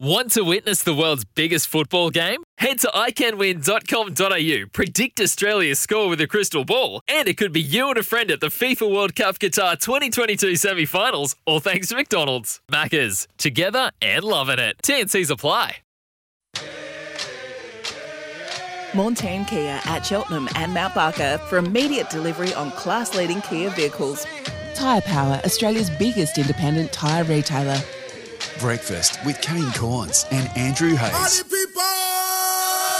Want to witness the world's biggest football game? Head to iCanWin.com.au, predict Australia's score with a crystal ball, and it could be you and a friend at the FIFA World Cup Qatar 2022 semi finals, all thanks to McDonald's. Maccas, together and loving it. TNC's apply. Montane Kia at Cheltenham and Mount Barker for immediate delivery on class leading Kia vehicles. Tyre Power, Australia's biggest independent tyre retailer. Breakfast with Kane Cornes and Andrew Hayes.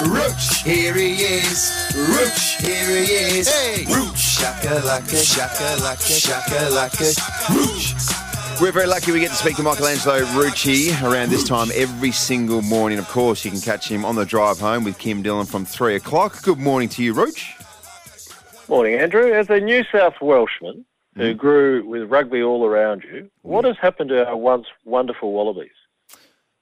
Rooch, here he is. Rooch, here he is. Hey. Rooch, shaka laka, shaka laka, shaka laka. Rooch. We're very lucky we get to speak to Michelangelo Rucci around this time every single morning. Of course, you can catch him on the drive home with Kim Dillon from three o'clock. Good morning to you, Rooch. Morning, Andrew. As a New South Welshman who grew with rugby all around you, what has happened to our once wonderful Wallabies?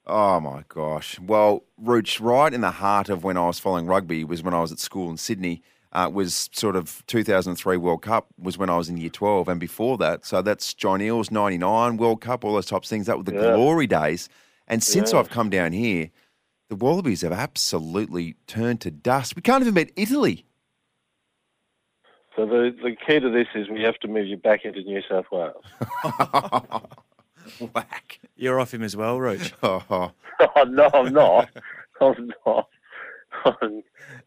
Oh my gosh. Well, Rooch, right in the heart of when I was following rugby was when I was at school in Sydney. Uh, was sort of 2003 World Cup was when I was in year 12, and before that, so that's John Eales 99 World Cup, all those types of things. That were the Yeah. glory days. And since Yeah. I've come down here, the Wallabies have absolutely turned to dust. We can't even beat Italy. So the, the key to this is we have to move you back into New South Wales. Whack. You're off him as well, Roach. Oh, oh, oh, no, I'm not. I'm not. I'm,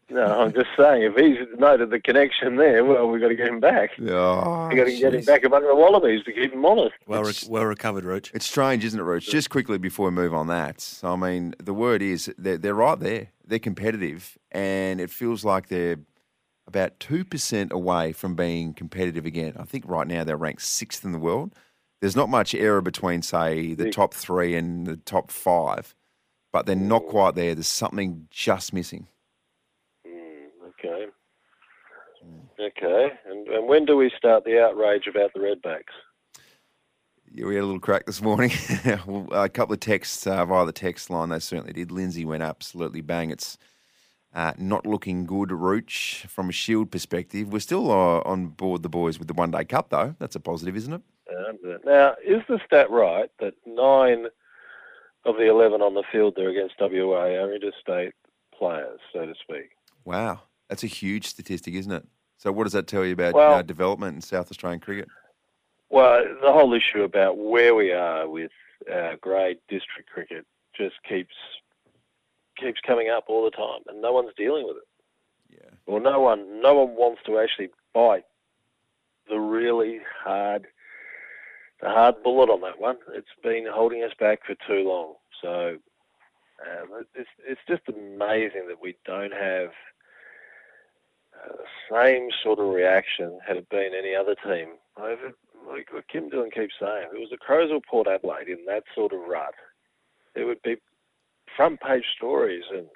no, I'm just saying, if he's noted the connection there, well, we've got to get him back. oh, we've got to get him back among the Wallabies to keep him honest. Well, re- well recovered, Roach. It's strange, isn't it, Roach? Just quickly before we move on that, I mean, the word is they're, they're right there. They're competitive, and it feels like they're about 2% away from being competitive again. I think right now they're ranked sixth in the world. There's not much error between, say, the top three and the top five, but they're not quite there. There's something just missing. Okay. Okay. And, and when do we start the outrage about the Redbacks? Yeah, we had a little crack this morning. A couple of texts uh, via the text line. They certainly did. Lindsay went absolutely bang. It's uh, not looking good, Rooch, from a Shield perspective. We're still uh, on board the boys with the One Day Cup, though. That's a positive, isn't it? Um, now, is the stat right that nine of the 11 on the field there against WA are interstate players, so to speak? Wow, that's a huge statistic, isn't it? So, what does that tell you about Well- uh, development in South Australian cricket? Well, the whole issue about where we are with our grade district cricket just keeps keeps coming up all the time, and no one's dealing with it. Yeah. Well, no one no one wants to actually bite the really hard the hard bullet on that one. It's been holding us back for too long. So um, it's it's just amazing that we don't have uh, the same sort of reaction had it been any other team. Over, like what Kim Dillon keeps saying, if it was the Crows or Port Adelaide in that sort of rut, it would be front page stories and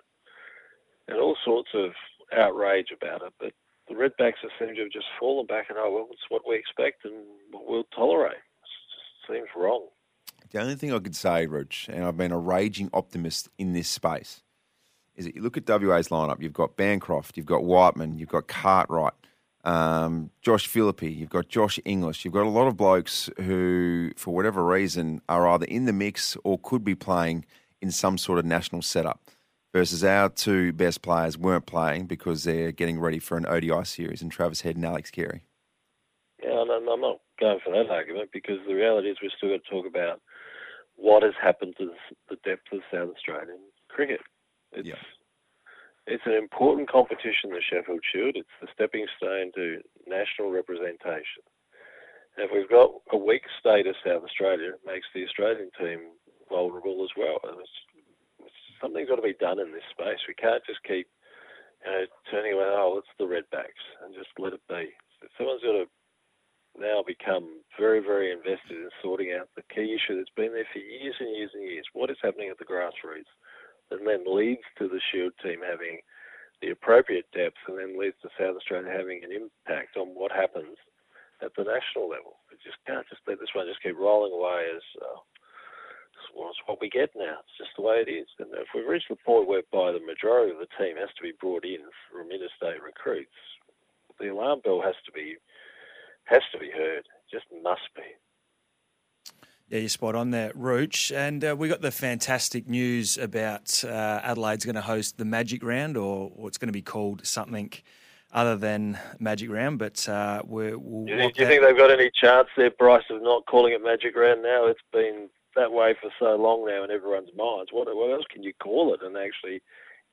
and all sorts of outrage about it. But the Redbacks have seemed to have just fallen back and oh well, it's what we expect and what we'll tolerate. It seems wrong. The only thing I could say, Rich, and I've been a raging optimist in this space, is that you look at WA's lineup. You've got Bancroft, you've got Whiteman, you've got Cartwright, um, Josh Philippe, you've got Josh English. You've got a lot of blokes who, for whatever reason, are either in the mix or could be playing in some sort of national setup. Versus our two best players weren't playing because they're getting ready for an ODI series, and Travis Head and Alex Carey. Yeah, and I'm not going for that argument because the reality is we've still got to talk about what has happened to the depth of South Australian cricket. It's it's an important competition, the Sheffield Shield. It's the stepping stone to national representation. And if we've got a weak state of South Australia, it makes the Australian team vulnerable as well. And it's, something's got to be done in this space. We can't just keep you know, turning away, oh, it's the Redbacks, and just let it be. Someone's got to now become very, very invested in sorting out the key issue that's been there for years and years and years. What is happening at the grassroots, and then leads to the Shield team having the appropriate depth, and then leads to South Australia having an impact on what happens at the national level. We just can't just let this one just keep rolling away as uh, well, it's what we get now. It's just the way it is. And if we reach the point whereby the majority of the team has to be brought in from interstate recruits, the alarm bell has to be has to be heard. It just must be. Yeah, you're spot on there, Rooch. And uh, we got the fantastic news about uh, Adelaide's going to host the Magic Round, or, or it's going to be called something other than Magic Round. But uh, we're, we'll do you, think, do you think they've got any chance there, Bryce, of not calling it Magic Round now? It's been that way for so long now in everyone's minds. What, what else can you call it and actually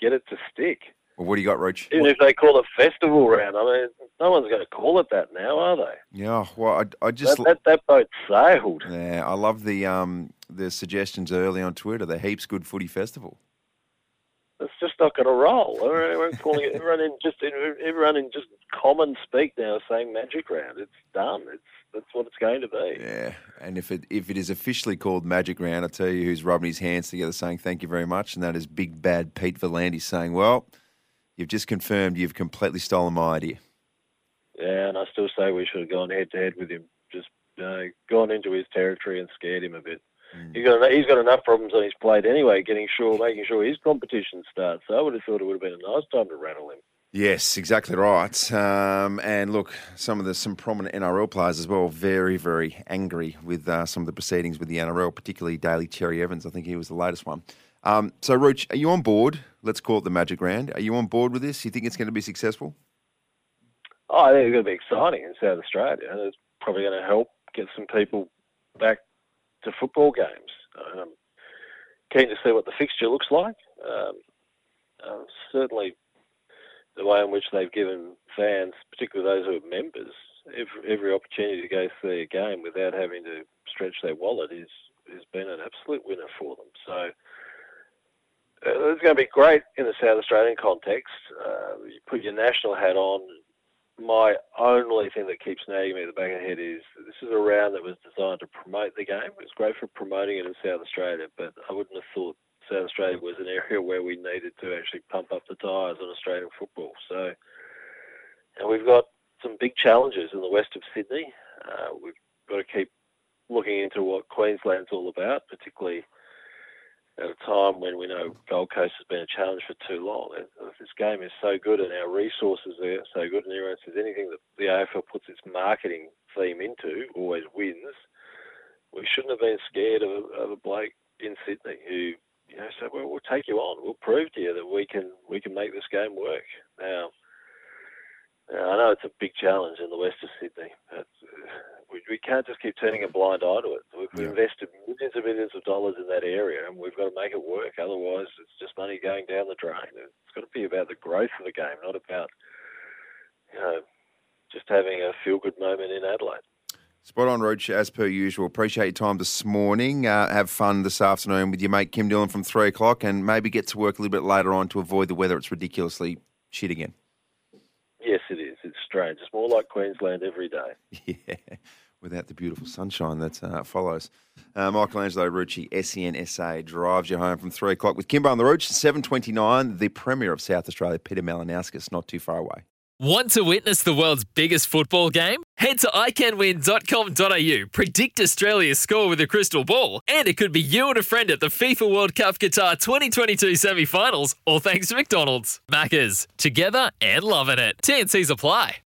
get it to stick? Well, what do you got, Roach? Even if they call it festival round, I mean, no one's going to call it that now, are they? Yeah, well, I, I just that, that, that boat sailed. Yeah, I love the um the suggestions early on Twitter. The heaps good footy festival. Not going to roll. Everyone calling it. Everyone in just everyone in just common speak now saying Magic Round. It's done. It's that's what it's going to be. Yeah, and if it if it is officially called Magic Round, I tell you who's rubbing his hands together saying thank you very much, and that is Big Bad Pete V'landys saying, "Well, you've just confirmed you've completely stolen my idea." Yeah, and I still say we should have gone head to head with him. Just know, gone into his territory and scared him a bit. Mm. He's got he's got enough problems on his plate anyway, getting sure making sure his competition starts. So I would have thought it would have been a nice time to rattle him. Yes, exactly right. Um, and look, some of the some prominent NRL players as well, very very angry with uh, some of the proceedings with the NRL, particularly Daly Cherry Evans. I think he was the latest one. Um, so, Roach, are you on board? Let's call it the Magic Round. Are you on board with this? You think it's going to be successful? Oh, I think it's going to be exciting in South Australia, and it's probably going to help get some people back to football games. Um, keen to see what the fixture looks like. Um, uh, certainly, the way in which they've given fans, particularly those who are members, every, every opportunity to go see a game without having to stretch their wallet is has been an absolute winner for them. So uh, it's going to be great in the South Australian context. Uh, you put your national hat on. My only thing that keeps nagging me at the back of the head is is a round that was designed to promote the game. It was great for promoting it in South Australia, but I wouldn't have thought South Australia was an area where we needed to actually pump up the tyres on Australian football. So, and we've got some big challenges in the west of Sydney. Uh, we've got to keep looking into what Queensland's all about, particularly at a time when we know Gold Coast has been a challenge for too long. This game is so good and our resources are so good, and everyone says anything that the AFL puts its marketing theme into always wins. We shouldn't have been scared of a, of a bloke in Sydney who you know, so we'll, we'll take you on. We'll prove to you that we can we can make this game work. Now, now I know it's a big challenge in the west of Sydney, but we, we can't just keep turning a blind eye to it. We've yeah. invested millions and millions of dollars in that area, and we've got to make it work. Otherwise, it's just money going down the drain. It's got to be about the growth of the game, not about you know just having a feel good moment in Adelaide. Spot on, Roach, as per usual. Appreciate your time this morning. Uh, have fun this afternoon with your mate Kim Dillon from three o'clock and maybe get to work a little bit later on to avoid the weather. It's ridiculously shit again. Yes, it is. It's strange. It's more like Queensland every day. Yeah, without the beautiful sunshine that uh, follows. Uh, Michelangelo Rucci, SENSA, drives you home from three o'clock with Kimbo on the Roach, 7.29, the Premier of South Australia, Peter Malinauskas, not too far away. Want to witness the world's biggest football game? Head to iCanWin.com.au, predict Australia's score with a crystal ball, and it could be you and a friend at the FIFA World Cup Qatar 2022 semi finals, all thanks to McDonald's. Maccas, together and loving it. TNCs apply.